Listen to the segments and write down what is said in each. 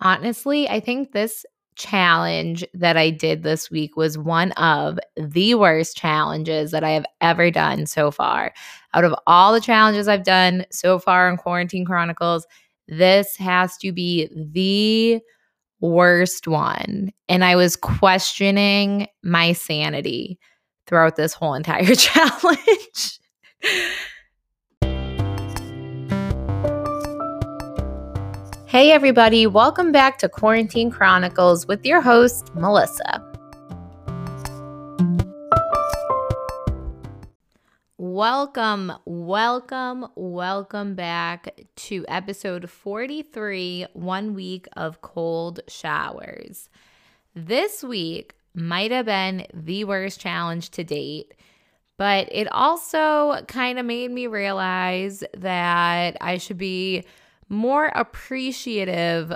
Honestly, I think this challenge that I did this week was one of the worst challenges that I have ever done so far. Out of all the challenges I've done so far in Quarantine Chronicles, this has to be the worst one. And I was questioning my sanity throughout this whole entire challenge. Hey, everybody, welcome back to Quarantine Chronicles with your host, Melissa. Welcome, welcome, welcome back to episode 43 One Week of Cold Showers. This week might have been the worst challenge to date, but it also kind of made me realize that I should be more appreciative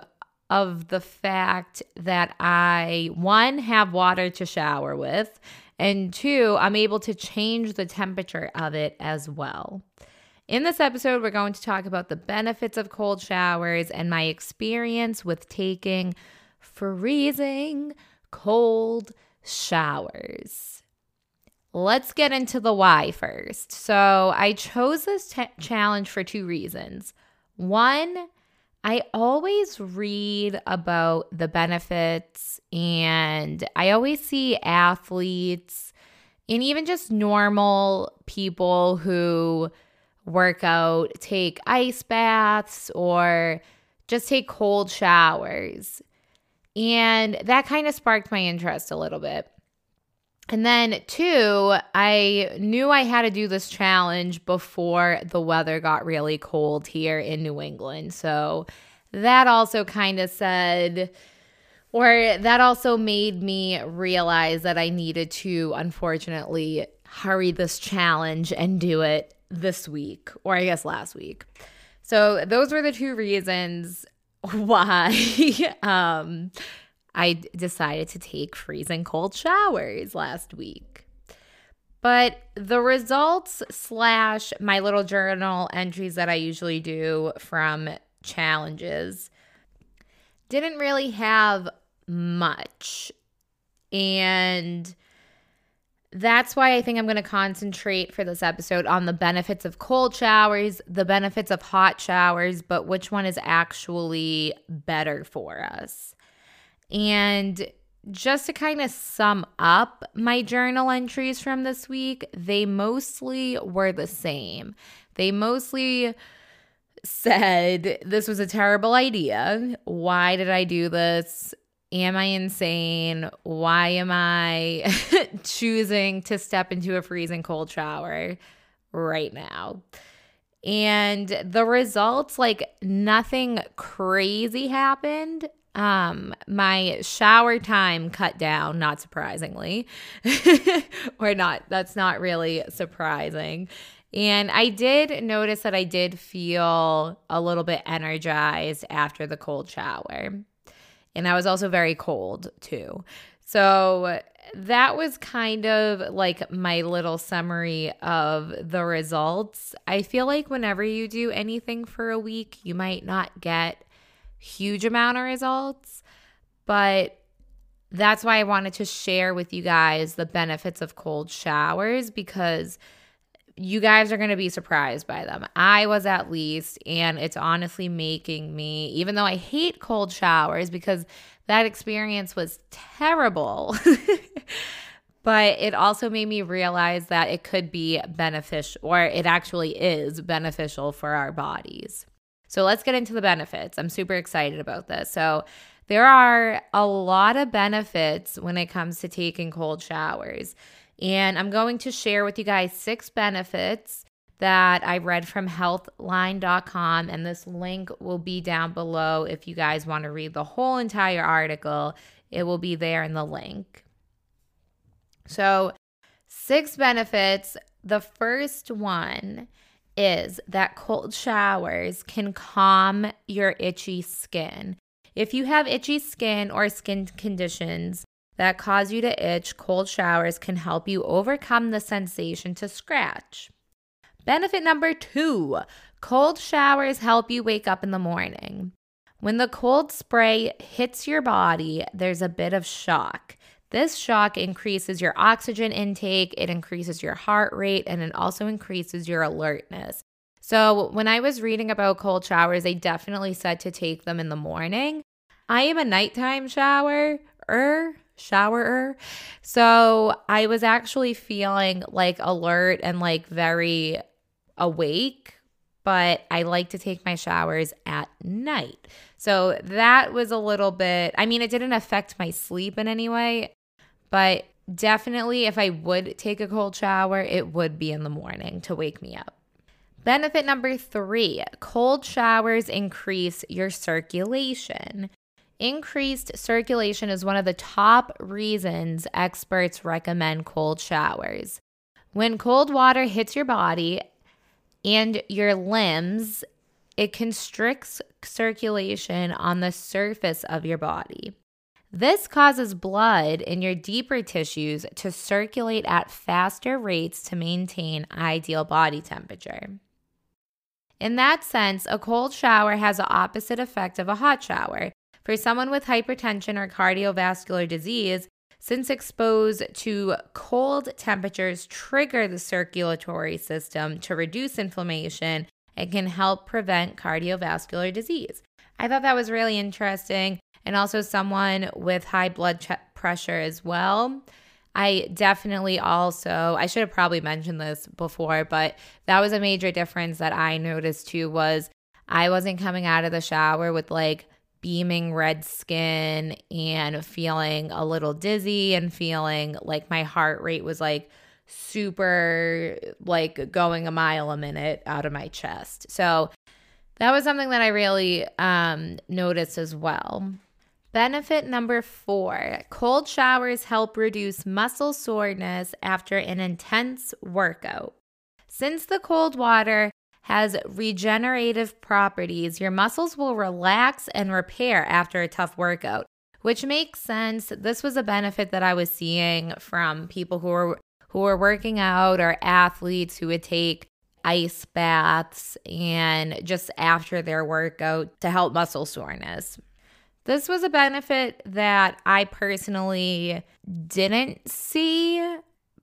of the fact that I, one, have water to shower with, and two, I'm able to change the temperature of it as well. In this episode, we're going to talk about the benefits of cold showers and my experience with taking freezing cold showers. Let's get into the why first. So, I chose this t- challenge for two reasons. One, I always read about the benefits and I always see athletes and even just normal people who work out take ice baths or just take cold showers. And that kind of sparked my interest a little bit. And then, two, I knew I had to do this challenge before the weather got really cold here in New England. So that also kind of said, or that also made me realize that I needed to, unfortunately, hurry this challenge and do it this week, or I guess last week. So those were the two reasons why um, I decided to take freezing cold showers last week. But the results slash my little journal entries that I usually do from challenges didn't really have much. And that's why I think I'm going to concentrate for this episode on the benefits of cold showers, the benefits of hot showers, but which one is actually better for us. And just to kind of sum up my journal entries from this week, they mostly were the same. They mostly said, This was a terrible idea. Why did I do this? Am I insane? Why am I choosing to step into a freezing cold shower right now? And the results, like nothing crazy happened um my shower time cut down not surprisingly. Or not that's not really surprising. And i did notice that i did feel a little bit energized after the cold shower. And i was also very cold too. So that was kind of like my little summary of the results. I feel like whenever you do anything for a week, you might not get huge amount of results, but that's why I wanted to share with you guys the benefits of cold showers because you guys are going to be surprised by them. I was at least, and it's honestly making me, even though I hate cold showers because that experience was terrible. but it also made me realize that it could be beneficial, or it actually is beneficial for our bodies. So let's get into the benefits. I'm super excited about this. So, there are a lot of benefits when it comes to taking cold showers. And I'm going to share with you guys six benefits that I read from healthline.com. And this link will be down below if you guys want to read the whole entire article. It will be there in the link. So, six benefits. The first one is that cold showers can calm your itchy skin. If you have itchy skin or skin conditions that cause you to itch, cold showers can help you overcome the sensation to scratch. Benefit number two cold showers help you wake up in the morning. When the cold spray hits your body, there's a bit of shock. This shock increases your oxygen intake, it increases your heart rate, and it also increases your alertness. So, when I was reading about cold showers, they definitely said to take them in the morning. I am a nighttime shower er showerer. So, I was actually feeling like alert and like very awake, but I like to take my showers at night. So that was a little bit, I mean, it didn't affect my sleep in any way, but definitely if I would take a cold shower, it would be in the morning to wake me up. Benefit number three cold showers increase your circulation. Increased circulation is one of the top reasons experts recommend cold showers. When cold water hits your body and your limbs, it constricts circulation on the surface of your body. This causes blood in your deeper tissues to circulate at faster rates to maintain ideal body temperature. In that sense, a cold shower has the opposite effect of a hot shower. For someone with hypertension or cardiovascular disease, since exposed to cold temperatures trigger the circulatory system to reduce inflammation and can help prevent cardiovascular disease. I thought that was really interesting. And also, someone with high blood ch- pressure as well. I definitely also, I should have probably mentioned this before, but that was a major difference that I noticed too was I wasn't coming out of the shower with like beaming red skin and feeling a little dizzy and feeling like my heart rate was like super like going a mile a minute out of my chest. So that was something that I really um, noticed as well. Benefit number four cold showers help reduce muscle soreness after an intense workout. Since the cold water has regenerative properties, your muscles will relax and repair after a tough workout, which makes sense. This was a benefit that I was seeing from people who were who were working out or athletes who would take ice baths and just after their workout to help muscle soreness. This was a benefit that I personally didn't see,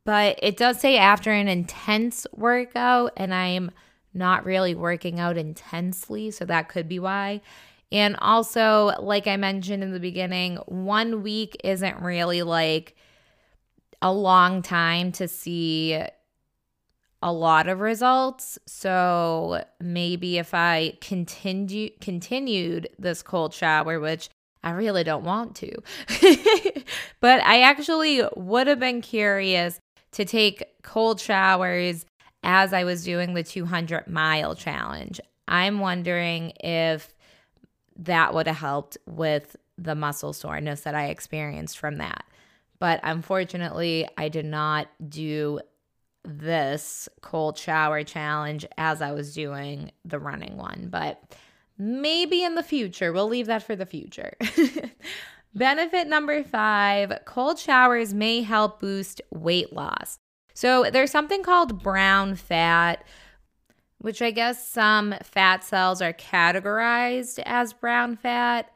but it does say after an intense workout, and I'm not really working out intensely, so that could be why. And also, like I mentioned in the beginning, one week isn't really like a long time to see a lot of results. So maybe if I continue continued this cold shower, which I really don't want to, but I actually would have been curious to take cold showers as I was doing the 200 mile challenge. I'm wondering if that would have helped with the muscle soreness that I experienced from that. But unfortunately, I did not do this cold shower challenge as I was doing the running one. But maybe in the future, we'll leave that for the future. Benefit number five cold showers may help boost weight loss. So there's something called brown fat, which I guess some fat cells are categorized as brown fat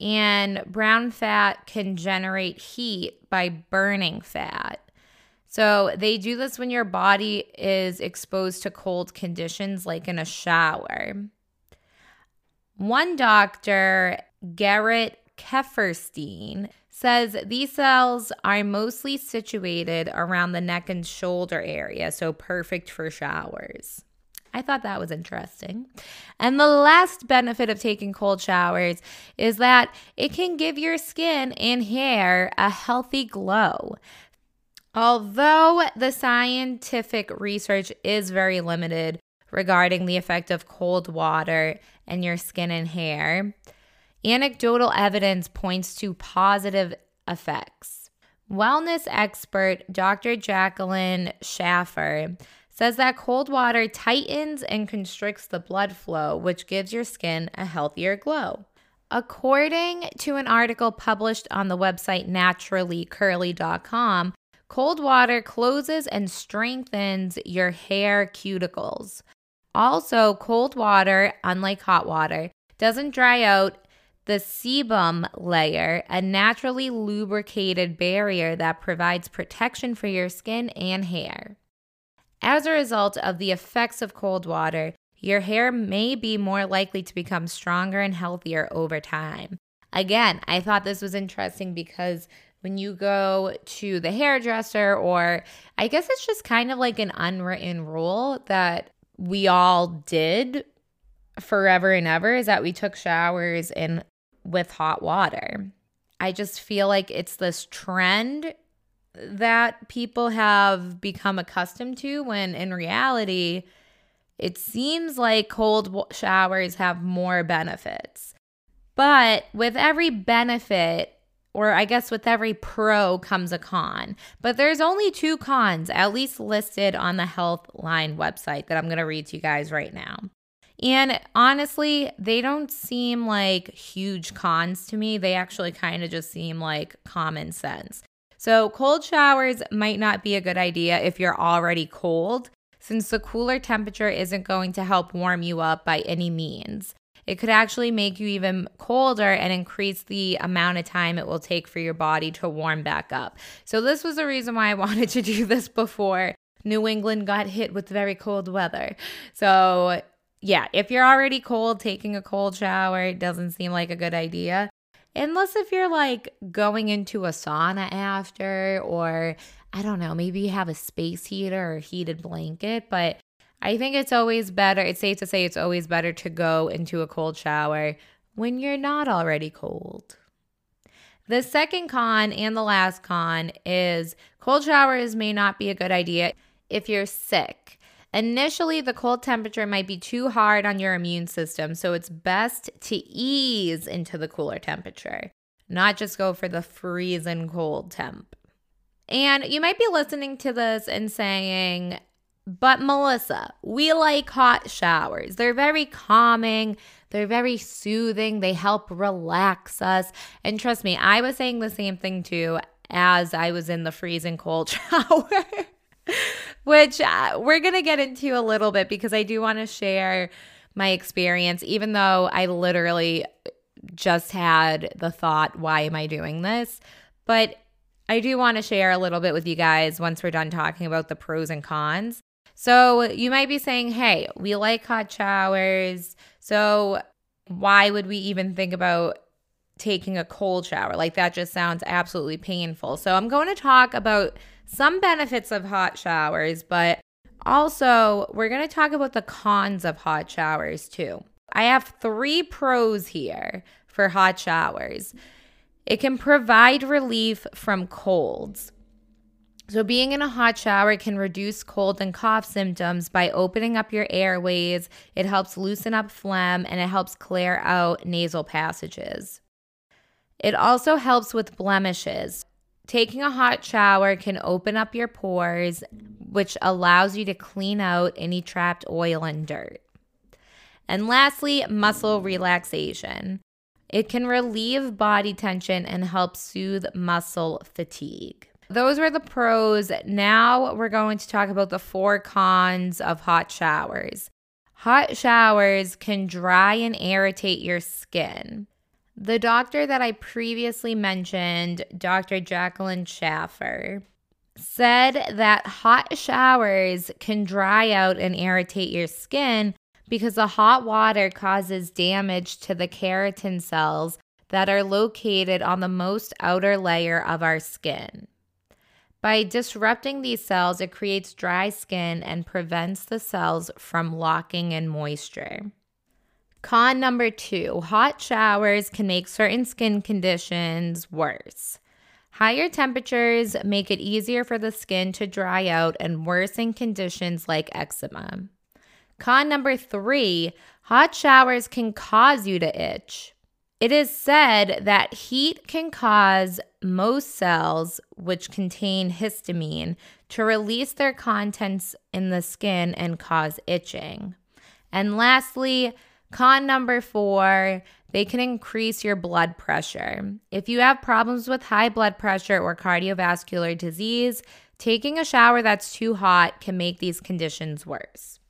and brown fat can generate heat by burning fat. So they do this when your body is exposed to cold conditions, like in a shower. One doctor, Gerrit Keferstein, says these cells are mostly situated around the neck and shoulder area, so perfect for showers. I thought that was interesting. And the last benefit of taking cold showers is that it can give your skin and hair a healthy glow. Although the scientific research is very limited regarding the effect of cold water and your skin and hair, anecdotal evidence points to positive effects. Wellness expert Dr. Jacqueline Schaffer says that cold water tightens and constricts the blood flow, which gives your skin a healthier glow. According to an article published on the website naturallycurly.com, cold water closes and strengthens your hair cuticles. Also, cold water, unlike hot water, doesn't dry out the sebum layer, a naturally lubricated barrier that provides protection for your skin and hair. As a result of the effects of cold water, your hair may be more likely to become stronger and healthier over time. Again, I thought this was interesting because when you go to the hairdresser, or I guess it's just kind of like an unwritten rule that we all did forever and ever is that we took showers in with hot water. I just feel like it's this trend that people have become accustomed to when in reality it seems like cold showers have more benefits. But with every benefit, or I guess with every pro comes a con. But there's only two cons, at least listed on the Healthline website that I'm going to read to you guys right now. And honestly, they don't seem like huge cons to me. They actually kind of just seem like common sense. So, cold showers might not be a good idea if you're already cold, since the cooler temperature isn't going to help warm you up by any means. It could actually make you even colder and increase the amount of time it will take for your body to warm back up. So, this was the reason why I wanted to do this before New England got hit with very cold weather. So, yeah, if you're already cold, taking a cold shower doesn't seem like a good idea. Unless if you're like going into a sauna after, or I don't know, maybe you have a space heater or heated blanket, but I think it's always better, it's safe to say it's always better to go into a cold shower when you're not already cold. The second con and the last con is cold showers may not be a good idea if you're sick. Initially, the cold temperature might be too hard on your immune system, so it's best to ease into the cooler temperature, not just go for the freezing cold temp. And you might be listening to this and saying, but Melissa, we like hot showers. They're very calming, they're very soothing, they help relax us. And trust me, I was saying the same thing too as I was in the freezing cold shower. Which uh, we're going to get into a little bit because I do want to share my experience, even though I literally just had the thought, why am I doing this? But I do want to share a little bit with you guys once we're done talking about the pros and cons. So you might be saying, hey, we like hot showers. So why would we even think about taking a cold shower? Like that just sounds absolutely painful. So I'm going to talk about some benefits of hot showers, but also we're going to talk about the cons of hot showers too. I have three pros here for hot showers. It can provide relief from colds. So, being in a hot shower can reduce cold and cough symptoms by opening up your airways. It helps loosen up phlegm and it helps clear out nasal passages. It also helps with blemishes. Taking a hot shower can open up your pores, which allows you to clean out any trapped oil and dirt. And lastly, muscle relaxation. It can relieve body tension and help soothe muscle fatigue. Those were the pros. Now we're going to talk about the four cons of hot showers. Hot showers can dry and irritate your skin. The doctor that I previously mentioned, Dr. Jacqueline Schaffer, said that hot showers can dry out and irritate your skin because the hot water causes damage to the keratin cells that are located on the most outer layer of our skin. By disrupting these cells, it creates dry skin and prevents the cells from locking in moisture. Con number two hot showers can make certain skin conditions worse. Higher temperatures make it easier for the skin to dry out and worsen conditions like eczema. Con number three hot showers can cause you to itch. It is said that heat can cause most cells, which contain histamine, to release their contents in the skin and cause itching. And lastly, con number four, they can increase your blood pressure. If you have problems with high blood pressure or cardiovascular disease, taking a shower that's too hot can make these conditions worse.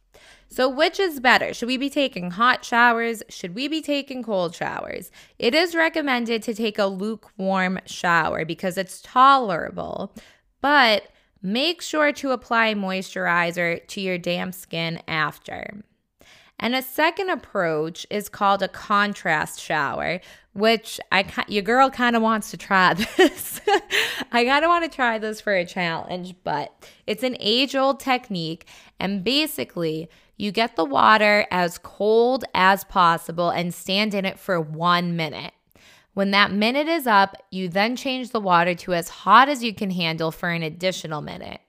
So, which is better? Should we be taking hot showers? Should we be taking cold showers? It is recommended to take a lukewarm shower because it's tolerable, but make sure to apply moisturizer to your damp skin after. And a second approach is called a contrast shower, which I your girl kind of wants to try this. I kind of want to try this for a challenge, but it's an age-old technique and basically you get the water as cold as possible and stand in it for 1 minute. When that minute is up, you then change the water to as hot as you can handle for an additional minute.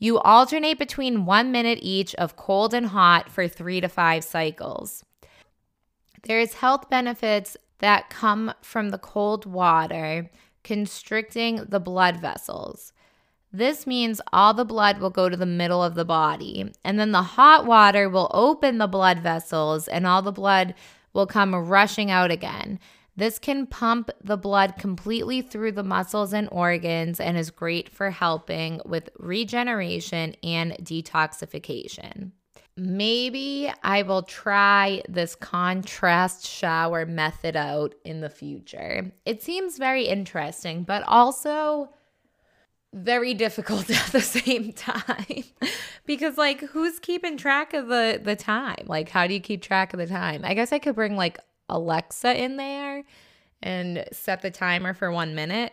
You alternate between one minute each of cold and hot for three to five cycles. There's health benefits that come from the cold water constricting the blood vessels. This means all the blood will go to the middle of the body, and then the hot water will open the blood vessels, and all the blood will come rushing out again. This can pump the blood completely through the muscles and organs and is great for helping with regeneration and detoxification. Maybe I will try this contrast shower method out in the future. It seems very interesting, but also very difficult at the same time because like who's keeping track of the the time like how do you keep track of the time i guess i could bring like Alexa in there and set the timer for one minute.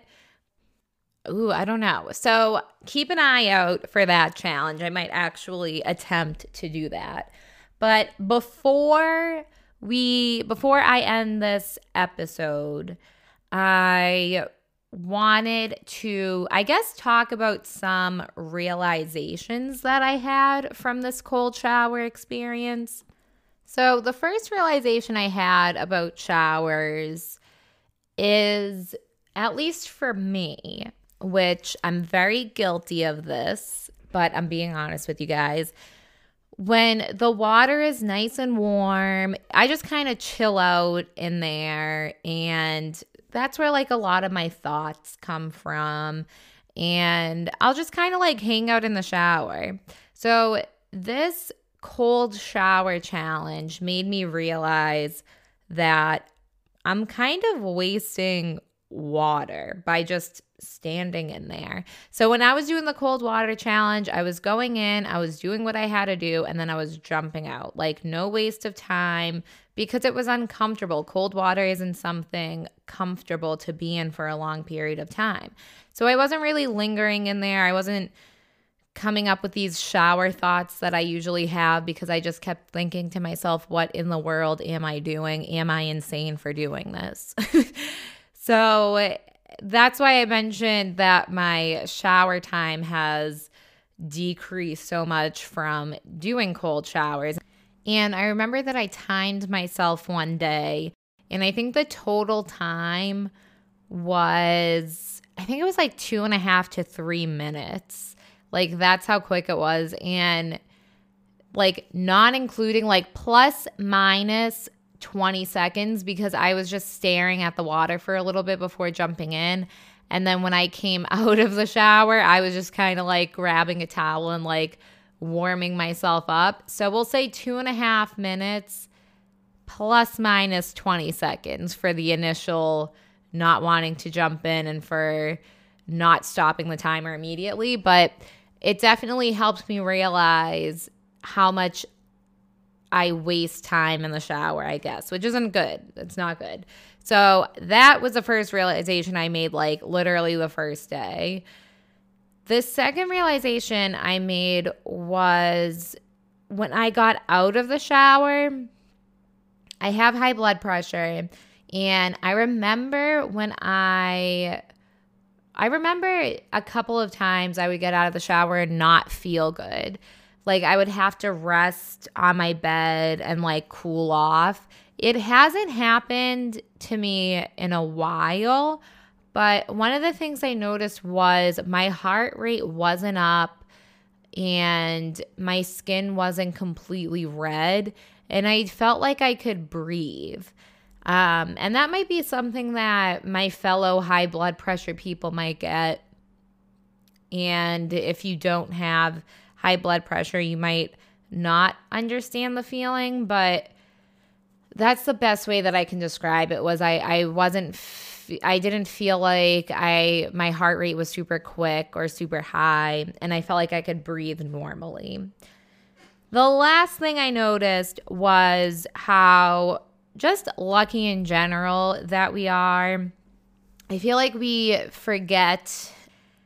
Ooh, I don't know. So keep an eye out for that challenge. I might actually attempt to do that. But before we before I end this episode, I wanted to I guess talk about some realizations that I had from this cold shower experience. So, the first realization I had about showers is, at least for me, which I'm very guilty of this, but I'm being honest with you guys. When the water is nice and warm, I just kind of chill out in there. And that's where like a lot of my thoughts come from. And I'll just kind of like hang out in the shower. So, this cold shower challenge made me realize that I'm kind of wasting water by just standing in there. So when I was doing the cold water challenge, I was going in, I was doing what I had to do, and then I was jumping out. Like no waste of time because it was uncomfortable. Cold water isn't something comfortable to be in for a long period of time. So I wasn't really lingering in there. I wasn't coming up with these shower thoughts that I usually have because I just kept thinking to myself, what in the world am I doing? Am I insane for doing this? so that's why I mentioned that my shower time has decreased so much from doing cold showers. And I remember that I timed myself one day, and I think the total time was, I think it was like two and a half to three minutes. Like that's how quick it was. And like not including like plus minus 20 seconds because I was just staring at the water for a little bit before jumping in. And then when I came out of the shower, I was just kind of like grabbing a towel and like warming myself up. So we'll say two and a half minutes plus minus 20 seconds for the initial not wanting to jump in and for not stopping the timer immediately. But it definitely helped me realize how much I waste time in the shower, I guess, which isn't good. It's not good. So that was the first realization I made, like literally the first day. The second realization I made was when I got out of the shower, I have high blood pressure. And I remember when I I remember a couple of times I would get out of the shower and not feel good. Like I would have to rest on my bed and like cool off. It hasn't happened to me in a while, but one of the things I noticed was my heart rate wasn't up and my skin wasn't completely red and I felt like I could breathe. Um, and that might be something that my fellow high blood pressure people might get. And if you don't have high blood pressure, you might not understand the feeling, but that's the best way that I can describe it was I I wasn't I didn't feel like I my heart rate was super quick or super high and I felt like I could breathe normally. The last thing I noticed was how just lucky in general that we are. I feel like we forget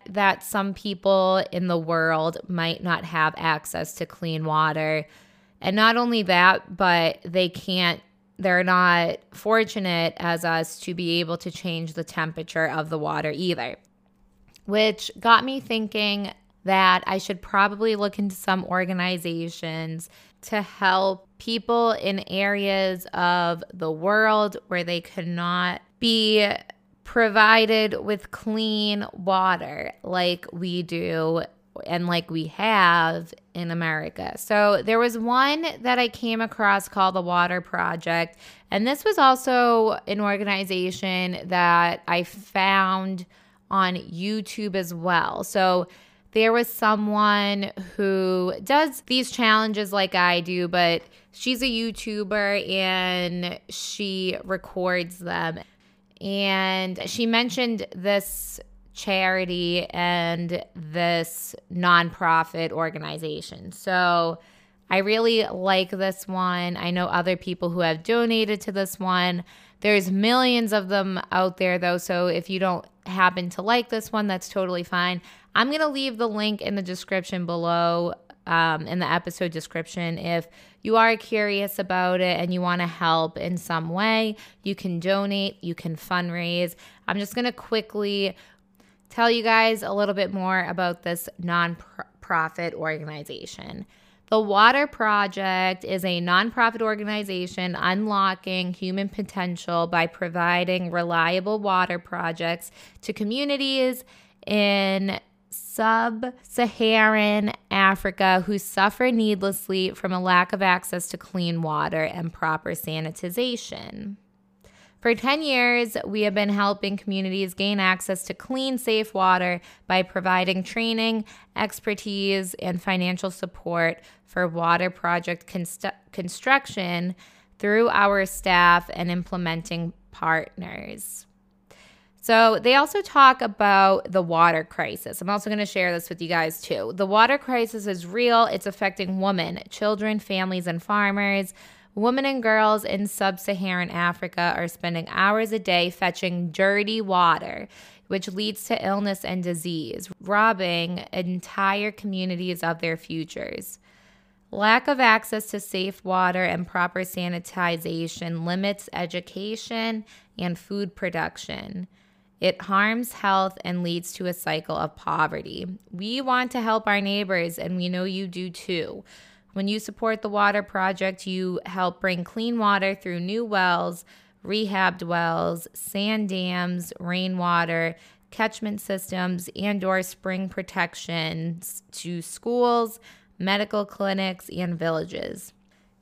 that some people in the world might not have access to clean water. And not only that, but they can't, they're not fortunate as us to be able to change the temperature of the water either. Which got me thinking that I should probably look into some organizations to help people in areas of the world where they could not be provided with clean water like we do and like we have in America. So there was one that I came across called the Water Project. And this was also an organization that I found on YouTube as well. So there was someone who does these challenges like I do, but she's a YouTuber and she records them. And she mentioned this charity and this nonprofit organization. So I really like this one. I know other people who have donated to this one. There's millions of them out there though, so if you don't happen to like this one, that's totally fine. I'm going to leave the link in the description below um, in the episode description. If you are curious about it and you want to help in some way, you can donate, you can fundraise. I'm just going to quickly tell you guys a little bit more about this nonprofit organization. The Water Project is a nonprofit organization unlocking human potential by providing reliable water projects to communities in sub Saharan Africa who suffer needlessly from a lack of access to clean water and proper sanitization. For 10 years, we have been helping communities gain access to clean, safe water by providing training, expertise, and financial support for water project const- construction through our staff and implementing partners. So, they also talk about the water crisis. I'm also going to share this with you guys too. The water crisis is real, it's affecting women, children, families, and farmers. Women and girls in sub Saharan Africa are spending hours a day fetching dirty water, which leads to illness and disease, robbing entire communities of their futures. Lack of access to safe water and proper sanitization limits education and food production. It harms health and leads to a cycle of poverty. We want to help our neighbors, and we know you do too. When you support the Water Project, you help bring clean water through new wells, rehabbed wells, sand dams, rainwater, catchment systems, and or spring protections to schools, medical clinics, and villages.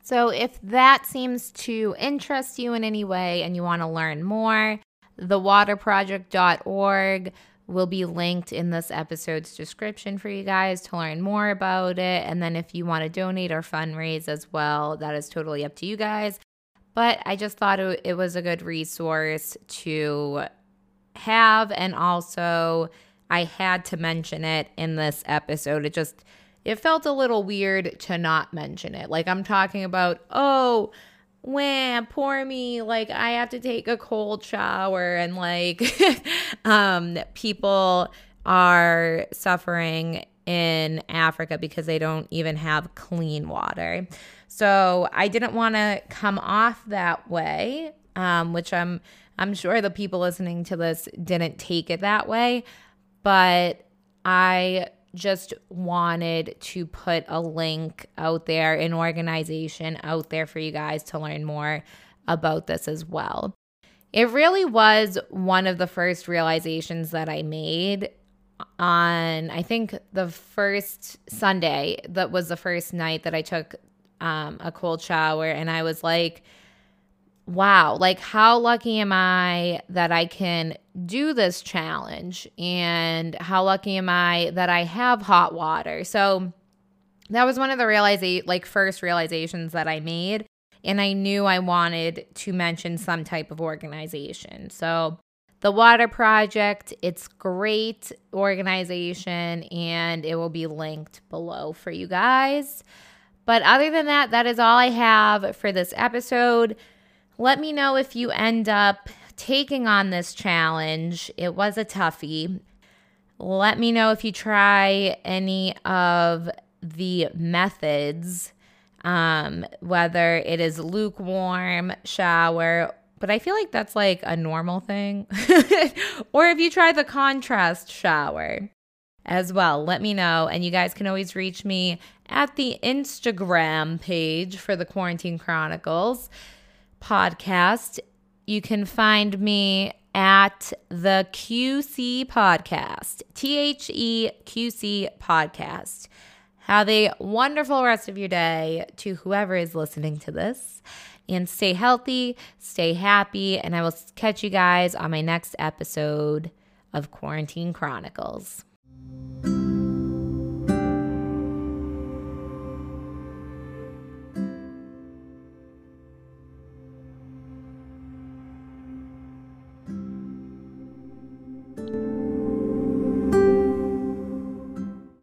So if that seems to interest you in any way and you want to learn more, thewaterproject.org will be linked in this episode's description for you guys to learn more about it. And then if you want to donate or fundraise as well, that is totally up to you guys. But I just thought it, was a good resource to have. And also, I had to mention it in this episode. It just, it felt a little weird to not mention it. Like I'm talking about, oh, wham, poor me, like I have to take a cold shower and like um people are suffering in Africa because they don't even have clean water. So I didn't want to come off that way, um, which I'm I'm sure the people listening to this didn't take it that way, but I just wanted to put a link out there, an organization out there for you guys to learn more about this as well. It really was one of the first realizations that I made on, I think, the first Sunday that was the first night that I took um, a cold shower. And I was like, wow, like how lucky am I that I can do this challenge? And how lucky am I that I have hot water? So that was one of the realiza- like first realizations that I made and I knew I wanted to mention some type of organization. So the Water Project, it's great organization and it will be linked below for you guys. But other than that, that is all I have for this episode. Let me know if you end up taking on this challenge. It was a toughie. Let me know if you try any of the methods, um, whether it is lukewarm shower, but I feel like that's like a normal thing. or if you try the contrast shower as well, let me know. And you guys can always reach me at the Instagram page for the Quarantine Chronicles podcast. You can find me at the QC podcast, T H E Q C podcast. Have a wonderful rest of your day to whoever is listening to this. And stay healthy, stay happy, and I will catch you guys on my next episode of Quarantine Chronicles.